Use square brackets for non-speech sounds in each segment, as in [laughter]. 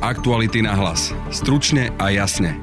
Aktuality na hlas. Stručne a jasne.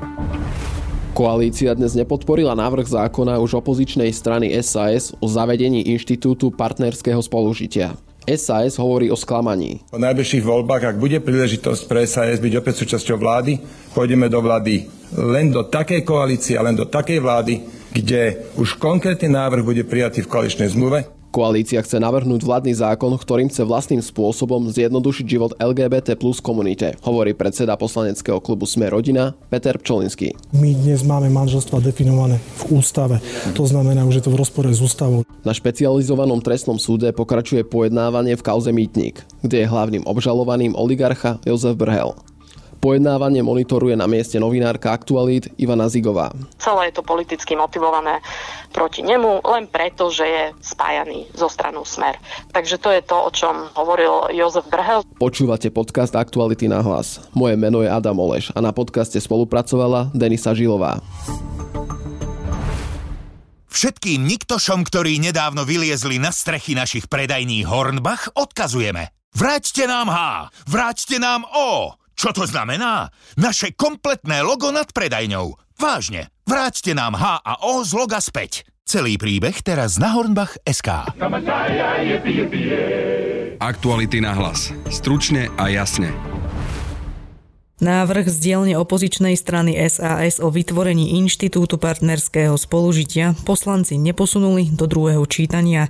Koalícia dnes nepodporila návrh zákona už opozičnej strany SAS o zavedení inštitútu partnerského spolužitia. SAS hovorí o sklamaní. Po najbližších voľbách, ak bude príležitosť pre SAS byť opäť súčasťou vlády, pôjdeme do vlády len do takej koalície a len do takej vlády, kde už konkrétny návrh bude prijatý v koaličnej zmluve, Koalícia chce navrhnúť vládny zákon, ktorým chce vlastným spôsobom zjednodušiť život LGBT plus komunite, hovorí predseda poslaneckého klubu Sme rodina Peter Pčolinský. My dnes máme manželstva definované v ústave. To znamená, že je to v rozpore s ústavou. Na špecializovanom trestnom súde pokračuje pojednávanie v kauze Mýtnik, kde je hlavným obžalovaným oligarcha Jozef Brhel. Pojednávanie monitoruje na mieste novinárka Aktualít Ivana Zigová. Celé je to politicky motivované proti nemu len preto, že je spájaný zo stranou Smer. Takže to je to, o čom hovoril Jozef Brhel. Počúvate podcast Aktuality na hlas. Moje meno je Adam Oleš a na podcaste spolupracovala Denisa Žilová. Všetkým niktošom, ktorí nedávno vyliezli na strechy našich predajní Hornbach, odkazujeme. Vráťte nám H, vráťte nám O, čo to znamená? Naše kompletné logo nad predajňou. Vážne, vráťte nám H a O z loga späť. Celý príbeh teraz na Hornbach SK. Aktuality na hlas. Stručne a jasne. Návrh z dielne opozičnej strany SAS o vytvorení inštitútu partnerského spolužitia poslanci neposunuli do druhého čítania.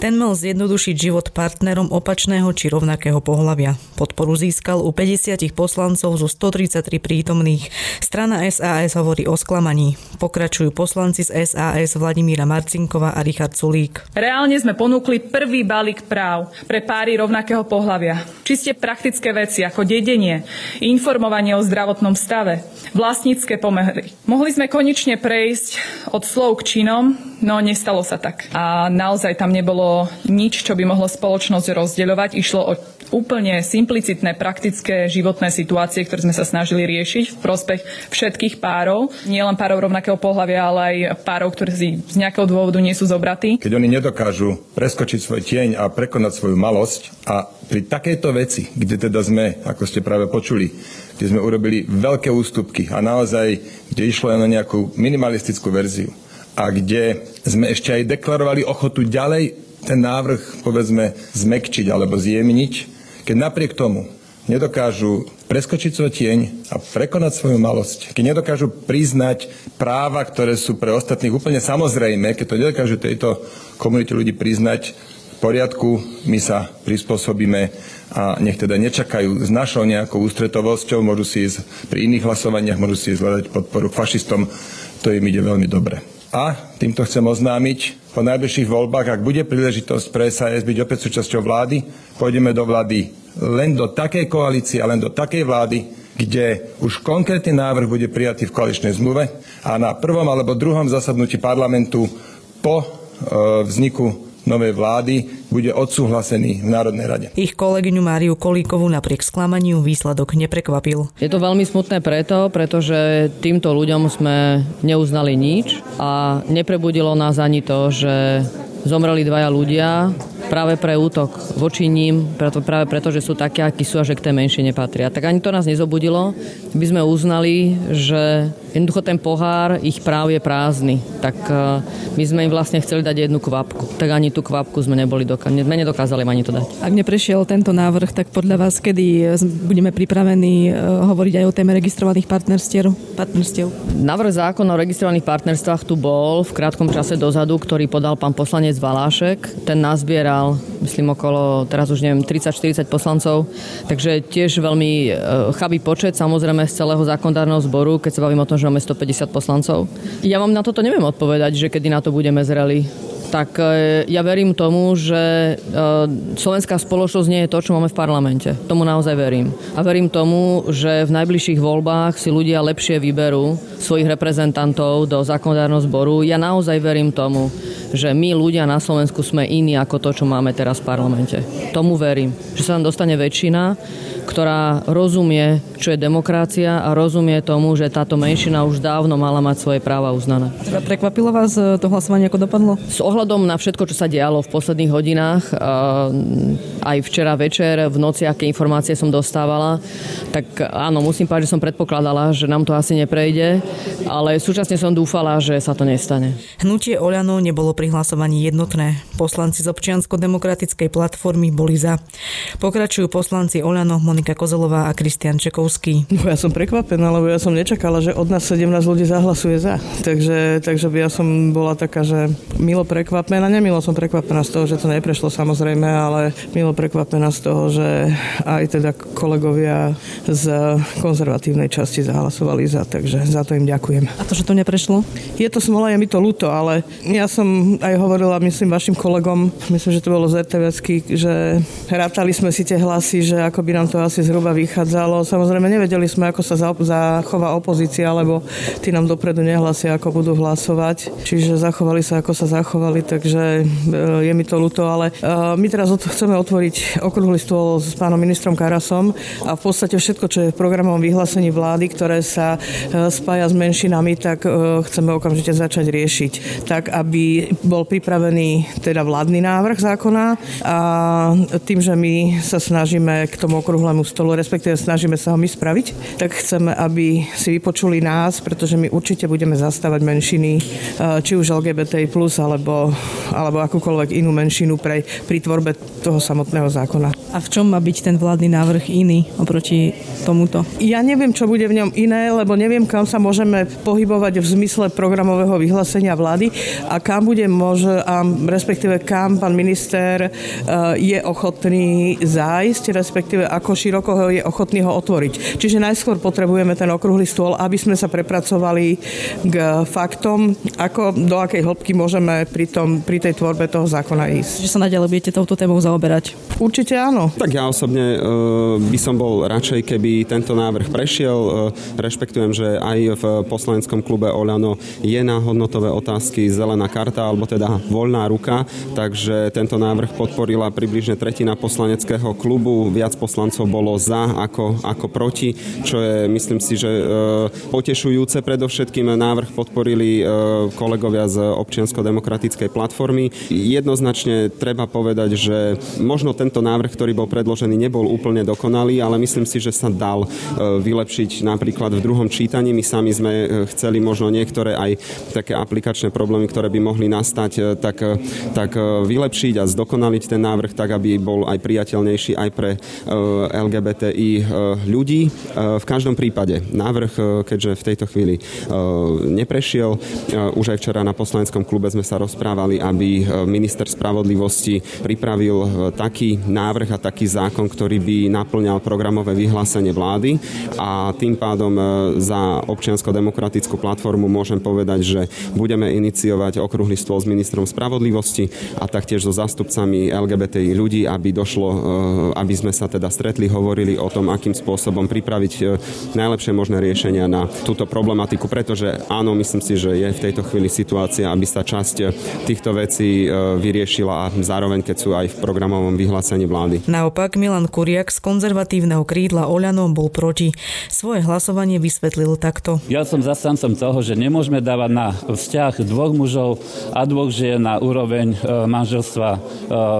Ten mal zjednodušiť život partnerom opačného či rovnakého pohľavia. Podporu získal u 50 poslancov zo 133 prítomných. Strana SAS hovorí o sklamaní. Pokračujú poslanci z SAS Vladimíra Marcinkova a Richard Sulík. Reálne sme ponúkli prvý balík práv pre páry rovnakého pohľavia. Čiste praktické veci ako dedenie, informovanie informovanie o zdravotnom stave, vlastnícke pomery. Mohli sme konečne prejsť od slov k činom, no nestalo sa tak. A naozaj tam nebolo nič, čo by mohlo spoločnosť rozdeľovať. Išlo o úplne simplicitné, praktické životné situácie, ktoré sme sa snažili riešiť v prospech všetkých párov. Nie len párov rovnakého pohľavia, ale aj párov, ktorí si z nejakého dôvodu nie sú zobratí. Keď oni nedokážu preskočiť svoj tieň a prekonať svoju malosť a pri takejto veci, kde teda sme, ako ste práve počuli, kde sme urobili veľké ústupky a naozaj, kde išlo na nejakú minimalistickú verziu a kde sme ešte aj deklarovali ochotu ďalej ten návrh, povedzme, zmekčiť alebo zjemniť, keď napriek tomu nedokážu preskočiť svoj tieň a prekonať svoju malosť, keď nedokážu priznať práva, ktoré sú pre ostatných úplne samozrejme, keď to nedokážu tejto komunite ľudí priznať, v poriadku, my sa prispôsobíme a nech teda nečakajú s našou nejakou ústretovosťou, môžu si ísť pri iných hlasovaniach, môžu si ísť hľadať podporu fašistom, to im ide veľmi dobre. A týmto chcem oznámiť, po najbližších voľbách, ak bude príležitosť pre SAS byť opäť súčasťou vlády, pôjdeme do vlády len do takej koalície a len do takej vlády, kde už konkrétny návrh bude prijatý v koaličnej zmluve a na prvom alebo druhom zasadnutí parlamentu po e, vzniku novej vlády bude odsúhlasený v Národnej rade. Ich kolegyňu Máriu Kolíkovú napriek sklamaniu výsledok neprekvapil. Je to veľmi smutné preto, pretože týmto ľuďom sme neuznali nič a neprebudilo nás ani to, že zomreli dvaja ľudia práve pre útok voči ním, preto, práve preto, že sú také, akí sú a že k tej menšie nepatria. Tak ani to nás nezobudilo. By sme uznali, že jednoducho ten pohár ich práv je prázdny. Tak e, my sme im vlastne chceli dať jednu kvapku. Tak ani tú kvapku sme neboli doka- sme nedokázali ani to dať. Ak neprešiel tento návrh, tak podľa vás kedy budeme pripravení e, hovoriť aj o téme registrovaných partnerstiev? partnerstiev? Návrh zákon o registrovaných partnerstvách tu bol v krátkom čase dozadu, ktorý podal pán poslanec Valášek. Ten nazbiera zobral, myslím, okolo, teraz už neviem, 30-40 poslancov, takže tiež veľmi e, chabý počet, samozrejme, z celého zákonodárneho zboru, keď sa bavím o tom, že máme 150 poslancov. Ja vám na toto neviem odpovedať, že kedy na to budeme zreli tak e, ja verím tomu, že e, slovenská spoločnosť nie je to, čo máme v parlamente. Tomu naozaj verím. A verím tomu, že v najbližších voľbách si ľudia lepšie vyberú svojich reprezentantov do zákonodárneho zboru. Ja naozaj verím tomu, že my ľudia na Slovensku sme iní ako to, čo máme teraz v parlamente. Tomu verím, že sa tam dostane väčšina, ktorá rozumie, čo je demokracia a rozumie tomu, že táto menšina už dávno mala mať svoje práva uznané. Prekvapilo vás to hlasovanie, ako dopadlo? S ohľadom na všetko, čo sa dialo v posledných hodinách, aj včera večer, v noci, aké informácie som dostávala, tak áno, musím povedať, že som predpokladala, že nám to asi neprejde, ale súčasne som dúfala, že sa to nestane. Hnutie Oľano nebolo pri hlasovaní jednotné. Poslanci z občiansko-demokratickej platformy boli za. Pokračujú poslanci Oľano Monika Kozelová a Kristian Čekovský. No, ja som prekvapená, lebo ja som nečakala, že od nás 17 ľudí zahlasuje za. Takže, takže by ja som bola taká, že milo prekvapená. Nemilo som prekvapená z toho, že to neprešlo samozrejme, ale milo prekvapená z toho, že aj teda kolegovia z konzervatívnej časti zahlasovali za, takže za to im ďakujem. A to, že to neprešlo? Je to smola, je mi to ľúto, ale ja som aj hovorila, myslím, vašim kolegom, myslím, že to bolo z RTVSky, že rátali sme si tie hlasy, že ako by nám to asi zhruba vychádzalo. Samozrejme, nevedeli sme, ako sa zachová opozícia, lebo tí nám dopredu nehlasia, ako budú hlasovať. Čiže zachovali sa, ako sa zachovali, takže e, je mi to ľúto, ale e, my teraz chceme otvoriť okrúhly stôl s pánom ministrom Karasom a v podstate všetko, čo je v programovom vyhlásení vlády, ktoré sa e, spája s menšinami, tak chceme okamžite začať riešiť. Tak, aby bol pripravený teda vládny návrh zákona a tým, že my sa snažíme k tomu okrúhlemu stolu, respektíve snažíme sa ho my spraviť, tak chceme, aby si vypočuli nás, pretože my určite budeme zastávať menšiny, či už LGBTI+, alebo, alebo akúkoľvek inú menšinu pre, pri tvorbe toho samotného zákona. A v čom má byť ten vládny návrh iný oproti tomuto? Ja neviem, čo bude v ňom iné, lebo neviem, kam sa môžeme pohybovať v zmysle programového vyhlásenia vlády a kam bude môže, a respektíve kam pán minister e, je ochotný zájsť, respektíve ako široko ho je ochotný ho otvoriť. Čiže najskôr potrebujeme ten okrúhly stôl, aby sme sa prepracovali k faktom, ako do akej hĺbky môžeme pri, tom, pri tej tvorbe toho zákona ísť. Že sa naďalej budete touto témou zaoberať? Určite áno. Tak ja osobne e, by som bol radšej, keby tento návrh prešiel. E, rešpektujem, že aj v poslaneckom klube Oľano je na hodnotové otázky zelená karta, alebo teda voľná ruka, takže tento návrh podporila približne tretina poslaneckého klubu, viac poslancov bolo za ako, ako proti, čo je myslím si, že e, potešujúce. Predovšetkým návrh podporili kolegovia z občiansko-demokratickej platformy. Jednoznačne treba povedať, že možno tento návrh, ktorý bol predložený, nebol úplne dokonalý, ale myslím si, že sa dal e, vylepšiť napríklad v druhom čítaní. My sami sme e, chceli možno niektoré aj také aplikačné problémy, ktoré by mohli nastať, e, tak, tak vylepšiť a zdokonaliť ten návrh tak, aby bol aj priateľnejší aj pre LGBTI ľudí. V každom prípade návrh, keďže v tejto chvíli neprešiel, už aj včera na poslaneckom klube sme sa rozprávali, aby minister spravodlivosti pripravil taký návrh a taký zákon, ktorý by naplňal programové vyhlásenie vlády. A tým pádom e, za občiansko-demokratickú platformu môžem povedať, že budeme iniciovať okrúhly stôl s ministrom spravodlivosti a taktiež so zástupcami LGBTI ľudí, aby došlo, e, aby sme sa teda stretli, hovorili o tom, akým spôsobom pripraviť e, najlepšie možné riešenia na túto problematiku, pretože áno, myslím si, že je v tejto chvíli situácia, aby sa časť týchto vecí vyriešila a zároveň, keď sú aj v programovom vyhlásení vlády. Naopak Milan Kuriak z konzervatívneho krídla Oľano bol proti. Svoje hlasovanie vysvetlil takto. Ja som zastancom toho, že nemôžeme dávať na vzťah dvoch mužov a dvoch žien na úroveň e, manželstva e,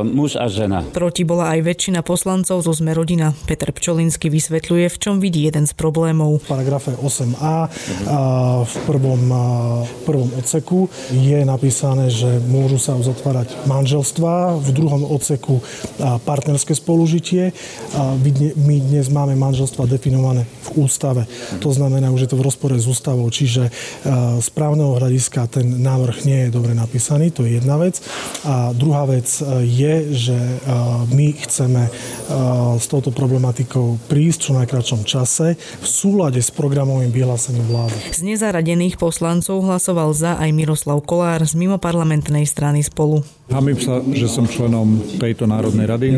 muž a žena. Proti bola aj väčšina poslancov zo Sme rodina. Peter Pčolinsky vysvetľuje, v čom vidí jeden z problémov. V paragrafe 8a v prvom, v prvom odseku je napísané, že môžu sa uzatvárať manželstva, v druhom odseku partnerské spolužitie. My dnes máme manželstva definované v ústave. To znamená, že je to v rozpore s ústavou, čiže z právneho hľadiska ten návrh nie je dobre napísaný, to je jedna vec. A druhá vec je, že my chceme s touto problematikou prísť čo najkračom čase v súlade s programovým vyhlásením vlády. Z nezaradených poslancov hlasoval za aj Miroslav Kolár z mimoparlamentnej strany spolu. Hamím sa, že som členom tejto Národnej rady.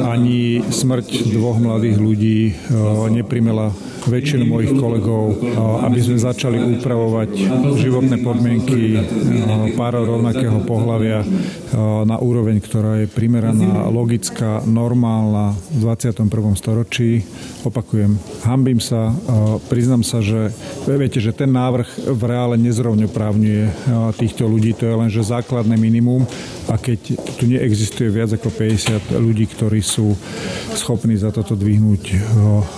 Ani smrť dvoch mladých ľudí neprimela väčšinu mojich kolegov, aby sme začali upravovať životné podmienky párov rovnakého pohľavia na úroveň, ktorá je primeraná, logická, normálna v 21. storočí. Opakujem, hambím sa, priznám sa, že viete, že ten návrh v reále nezrovňoprávňuje týchto ľudí to je len že základné minimum a keď tu neexistuje viac ako 50 ľudí, ktorí sú schopní za toto dvihnúť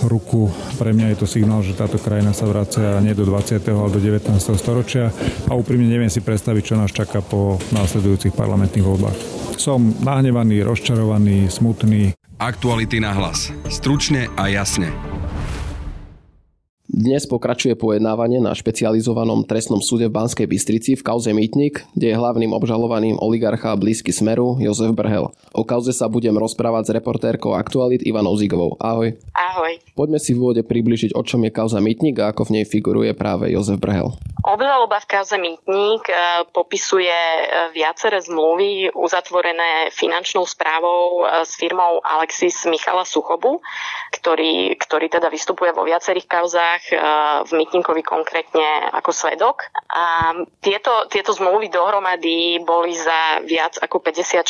ruku, pre mňa je to signál, že táto krajina sa vracia nie do 20. ale do 19. storočia a úprimne neviem si predstaviť, čo nás čaká po následujúcich parlamentných voľbách. Som nahnevaný, rozčarovaný, smutný. Aktuality na hlas. Stručne a jasne. Dnes pokračuje pojednávanie na špecializovanom trestnom súde v Banskej Bystrici v kauze Mýtnik, kde je hlavným obžalovaným oligarcha blízky Smeru Jozef Brhel. O kauze sa budem rozprávať s reportérkou Aktualit Ivanou Zigovou. Ahoj. Ahoj. Poďme si v úvode približiť, o čom je kauza Mýtnik a ako v nej figuruje práve Jozef Brhel. Obžaloba v kauze Mýtnik e, popisuje e, viaceré zmluvy uzatvorené finančnou správou e, s firmou Alexis Michala Suchobu, ktorý, ktorý teda vystupuje vo viacerých kauzách v Mytníkovi konkrétne ako svedok. A tieto, tieto zmluvy dohromady boli za viac ako 54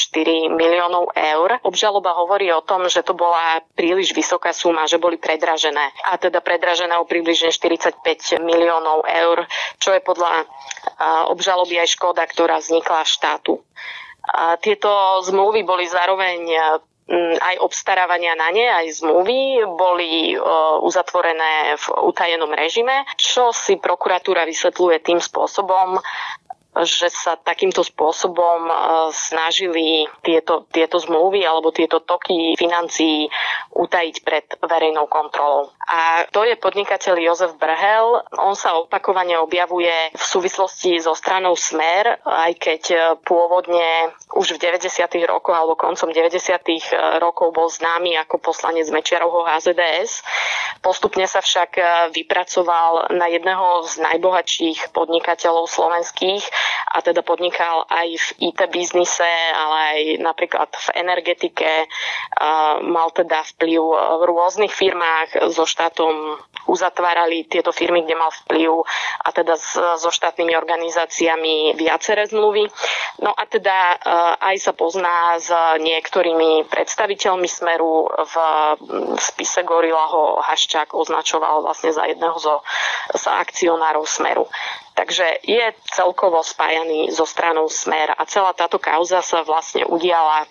miliónov eur. Obžaloba hovorí o tom, že to bola príliš vysoká suma, že boli predražené. A teda predražené o približne 45 miliónov eur, čo je podľa obžaloby aj škoda, ktorá vznikla štátu. Tieto zmluvy boli zároveň Mm, aj obstarávania na ne, aj zmluvy boli uzatvorené v utajenom režime, čo si prokuratúra vysvetľuje tým spôsobom, že sa takýmto spôsobom snažili tieto, tieto zmluvy alebo tieto toky financií utajiť pred verejnou kontrolou. A to je podnikateľ Jozef Brhel. On sa opakovane objavuje v súvislosti so stranou Smer, aj keď e, pôvodne už v 90. rokoch alebo koncom 90. E, rokov bol známy ako poslanec Mečiarovho HZDS. Postupne sa však vypracoval na jedného z najbohatších podnikateľov slovenských a teda podnikal aj v IT biznise, ale aj napríklad v energetike. Mal teda vplyv v rôznych firmách so štátom uzatvárali tieto firmy, kde mal vplyv a teda so štátnymi organizáciami viaceré zmluvy. No a teda aj sa pozná s niektorými predstaviteľmi Smeru v spise Gorila ho Haščák označoval vlastne za jedného zo, z akcionárov Smeru. Takže je celkovo spájaný so stranou Smer a celá táto kauza sa vlastne udiala e,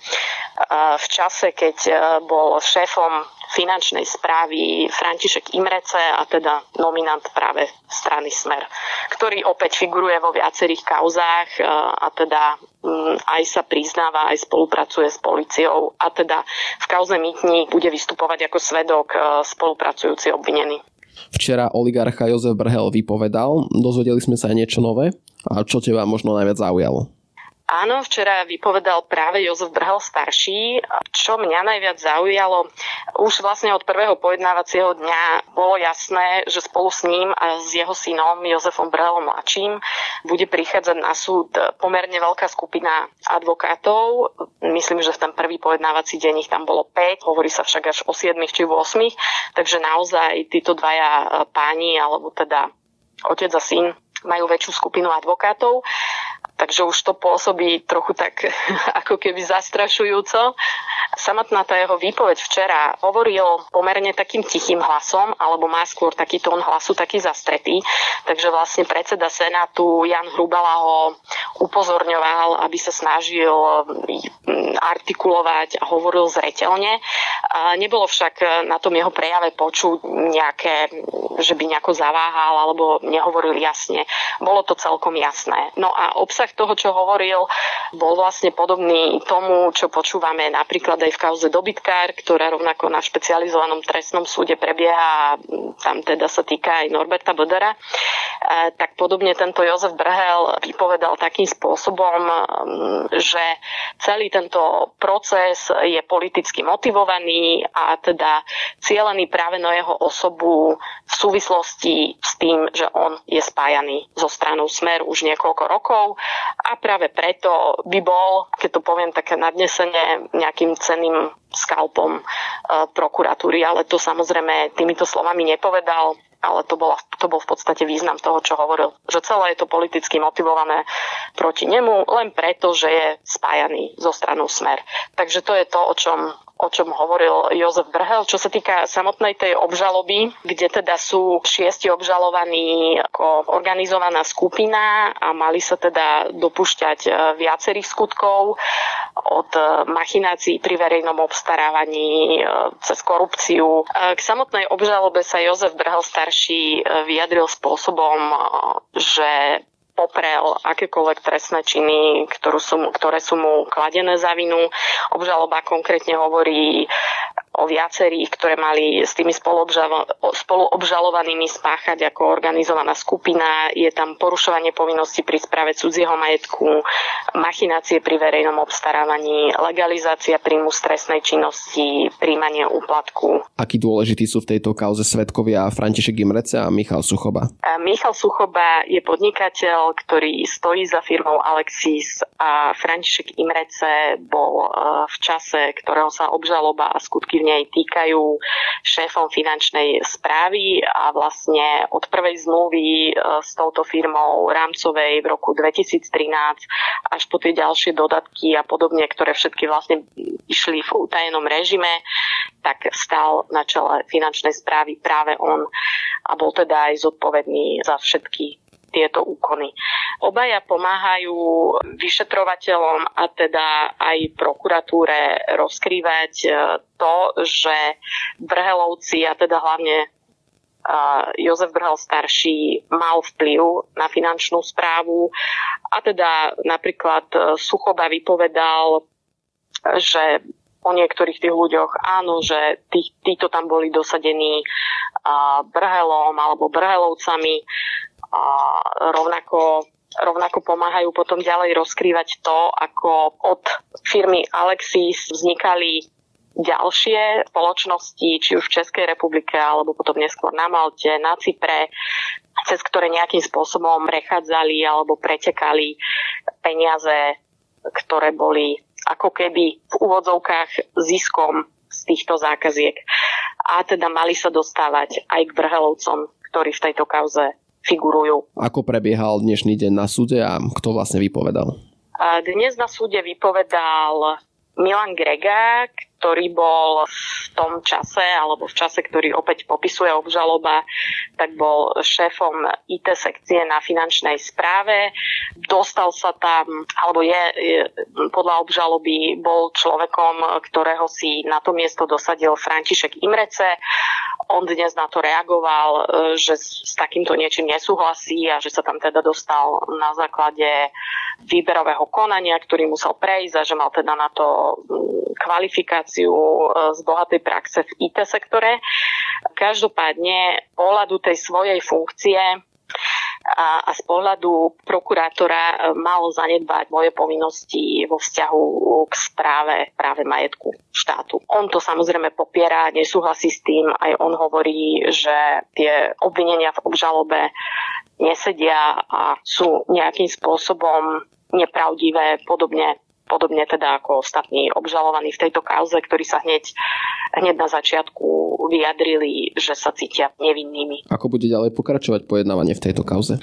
v čase, keď e, bol šéfom finančnej správy František Imrece a teda nominant práve strany Smer, ktorý opäť figuruje vo viacerých kauzách e, a teda mm, aj sa priznáva, aj spolupracuje s policiou a teda v kauze Mýtnik bude vystupovať ako svedok spolupracujúci obvinený. Včera oligarcha Jozef Brhel vypovedal, dozvedeli sme sa aj niečo nové. A čo teba možno najviac zaujalo? Áno, včera vypovedal práve Jozef Brhel starší. Čo mňa najviac zaujalo, už vlastne od prvého pojednávacieho dňa bolo jasné, že spolu s ním a s jeho synom Jozefom Brhelom mladším bude prichádzať na súd pomerne veľká skupina advokátov. Myslím, že v ten prvý pojednávací deň ich tam bolo 5, hovorí sa však až o 7 či 8, takže naozaj títo dvaja páni, alebo teda otec a syn majú väčšiu skupinu advokátov. Takže už to pôsobí trochu tak [laughs] ako keby zastrašujúco. Samotná tá jeho výpoveď včera hovoril pomerne takým tichým hlasom, alebo má skôr taký tón hlasu, taký zastretý. Takže vlastne predseda Senátu Jan Hrubala ho upozorňoval, aby sa snažil mm, artikulovať a hovoril zretelne. Nebolo však na tom jeho prejave počuť nejaké, že by nejako zaváhal alebo nehovoril jasne. Bolo to celkom jasné. No a obsah toho, čo hovoril, bol vlastne podobný tomu, čo počúvame napríklad aj v kauze Dobytkár, ktorá rovnako na špecializovanom trestnom súde prebieha a tam teda sa týka aj Norberta Bodera. Tak podobne tento Jozef Brhel vypovedal takým spôsobom, že celý tento proces je politicky motivovaný a teda cieľený práve na jeho osobu v súvislosti s tým, že on je spájaný so stranou Smer už niekoľko rokov a práve preto by bol, keď to poviem také nadnesenie, nejakým ceným skalpom e, prokuratúry, ale to samozrejme týmito slovami nepovedal ale to, bola, to bol v podstate význam toho, čo hovoril. Že celé je to politicky motivované proti nemu len preto, že je spájaný zo stranou Smer. Takže to je to, o čom o čom hovoril Jozef Brhel. Čo sa týka samotnej tej obžaloby, kde teda sú šiesti obžalovaní ako organizovaná skupina a mali sa teda dopúšťať e, viacerých skutkov od e, machinácií pri verejnom obstarávaní e, cez korupciu. K samotnej obžalobe sa Jozef Brhel starší vyjadril spôsobom, že poprel akékoľvek trestné činy, ktorú sú, ktoré sú mu kladené za vinu. Obžaloba konkrétne hovorí o viacerých, ktoré mali s tými spoluobžalovanými spáchať ako organizovaná skupina. Je tam porušovanie povinnosti pri správe cudzieho majetku, machinácie pri verejnom obstarávaní, legalizácia príjmu stresnej činnosti, príjmanie úplatku. Aký dôležití sú v tejto kauze svetkovia František Imrece a Michal Suchoba? A Michal Suchoba je podnikateľ, ktorý stojí za firmou Alexis a František Imrece bol e, v čase, ktorého sa obžaloba a skutky v nej týkajú šéfom finančnej správy a vlastne od prvej zmluvy e, s touto firmou rámcovej v roku 2013 až po tie ďalšie dodatky a podobne, ktoré všetky vlastne išli v utajenom režime, tak stal na čele finančnej správy práve on a bol teda aj zodpovedný za všetky tieto úkony. Obaja pomáhajú vyšetrovateľom a teda aj prokuratúre rozkrývať e, to, že Brhelovci a teda hlavne e, Jozef Brhel starší mal vplyv na finančnú správu a teda napríklad e, Suchoba vypovedal, že o niektorých tých ľuďoch áno, že tí, títo tam boli dosadení Brhelom alebo Brhelovcami a rovnako rovnako pomáhajú potom ďalej rozkrývať to, ako od firmy Alexis vznikali ďalšie spoločnosti, či už v Českej republike, alebo potom neskôr na Malte, na Cypre, cez ktoré nejakým spôsobom prechádzali alebo pretekali peniaze, ktoré boli ako keby v úvodzovkách ziskom z týchto zákaziek. A teda mali sa dostávať aj k Brhelovcom, ktorí v tejto kauze figurujú. Ako prebiehal dnešný deň na súde a kto vlastne vypovedal? Dnes na súde vypovedal Milan Grega, ktorý bol v tom čase, alebo v čase, ktorý opäť popisuje obžaloba, tak bol šéfom IT sekcie na finančnej správe. Dostal sa tam, alebo je, je podľa obžaloby, bol človekom, ktorého si na to miesto dosadil František Imrece. On dnes na to reagoval, e, že s takýmto niečím nesúhlasí a že sa tam teda dostal na základe výberového konania, ktorý musel prejsť a že mal teda na to mm, kvalifikáciu e, z bohatej praxe v IT sektore. Každopádne pohľadu tej svojej funkcie a, z pohľadu prokurátora e, mal zanedbať moje povinnosti vo vzťahu k správe práve majetku štátu. On to samozrejme popiera, nesúhlasí s tým, aj on hovorí, že tie obvinenia v obžalobe nesedia a sú nejakým spôsobom nepravdivé, podobne podobne teda ako ostatní obžalovaní v tejto kauze, ktorí sa hneď, hneď na začiatku vyjadrili, že sa cítia nevinnými. Ako bude ďalej pokračovať pojednávanie v tejto kauze?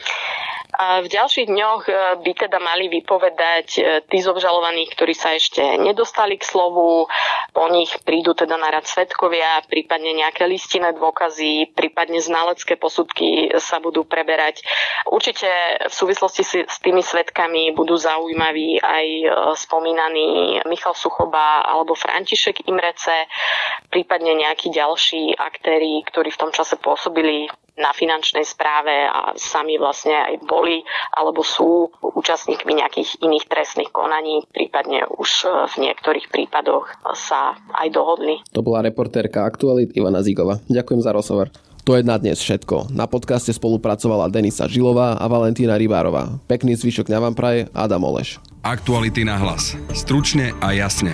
A v ďalších dňoch e, by teda mali vypovedať e, tí z obžalovaných, ktorí sa ešte nedostali k slovu. Po nich prídu teda na rad svetkovia, prípadne nejaké listinné dôkazy, prípadne znalecké posudky sa budú preberať. Určite v súvislosti s tými svetkami budú zaujímaví aj e, spomínaní Michal Suchoba alebo František Imrece, prípadne nejakí ďalší aktéry, ktorí v tom čase pôsobili na finančnej správe a sami vlastne aj boli alebo sú účastníkmi nejakých iných trestných konaní, prípadne už e, v niektorých prípadoch sa aj dohodli. To bola reportérka Aktualit Ivana Zigova. Ďakujem za rozhovor. To je na dnes všetko. Na podcaste spolupracovala Denisa Žilová a Valentína Rybárová. Pekný zvyšok na vám praje Adam Oleš. Aktuality na hlas. Stručne a jasne.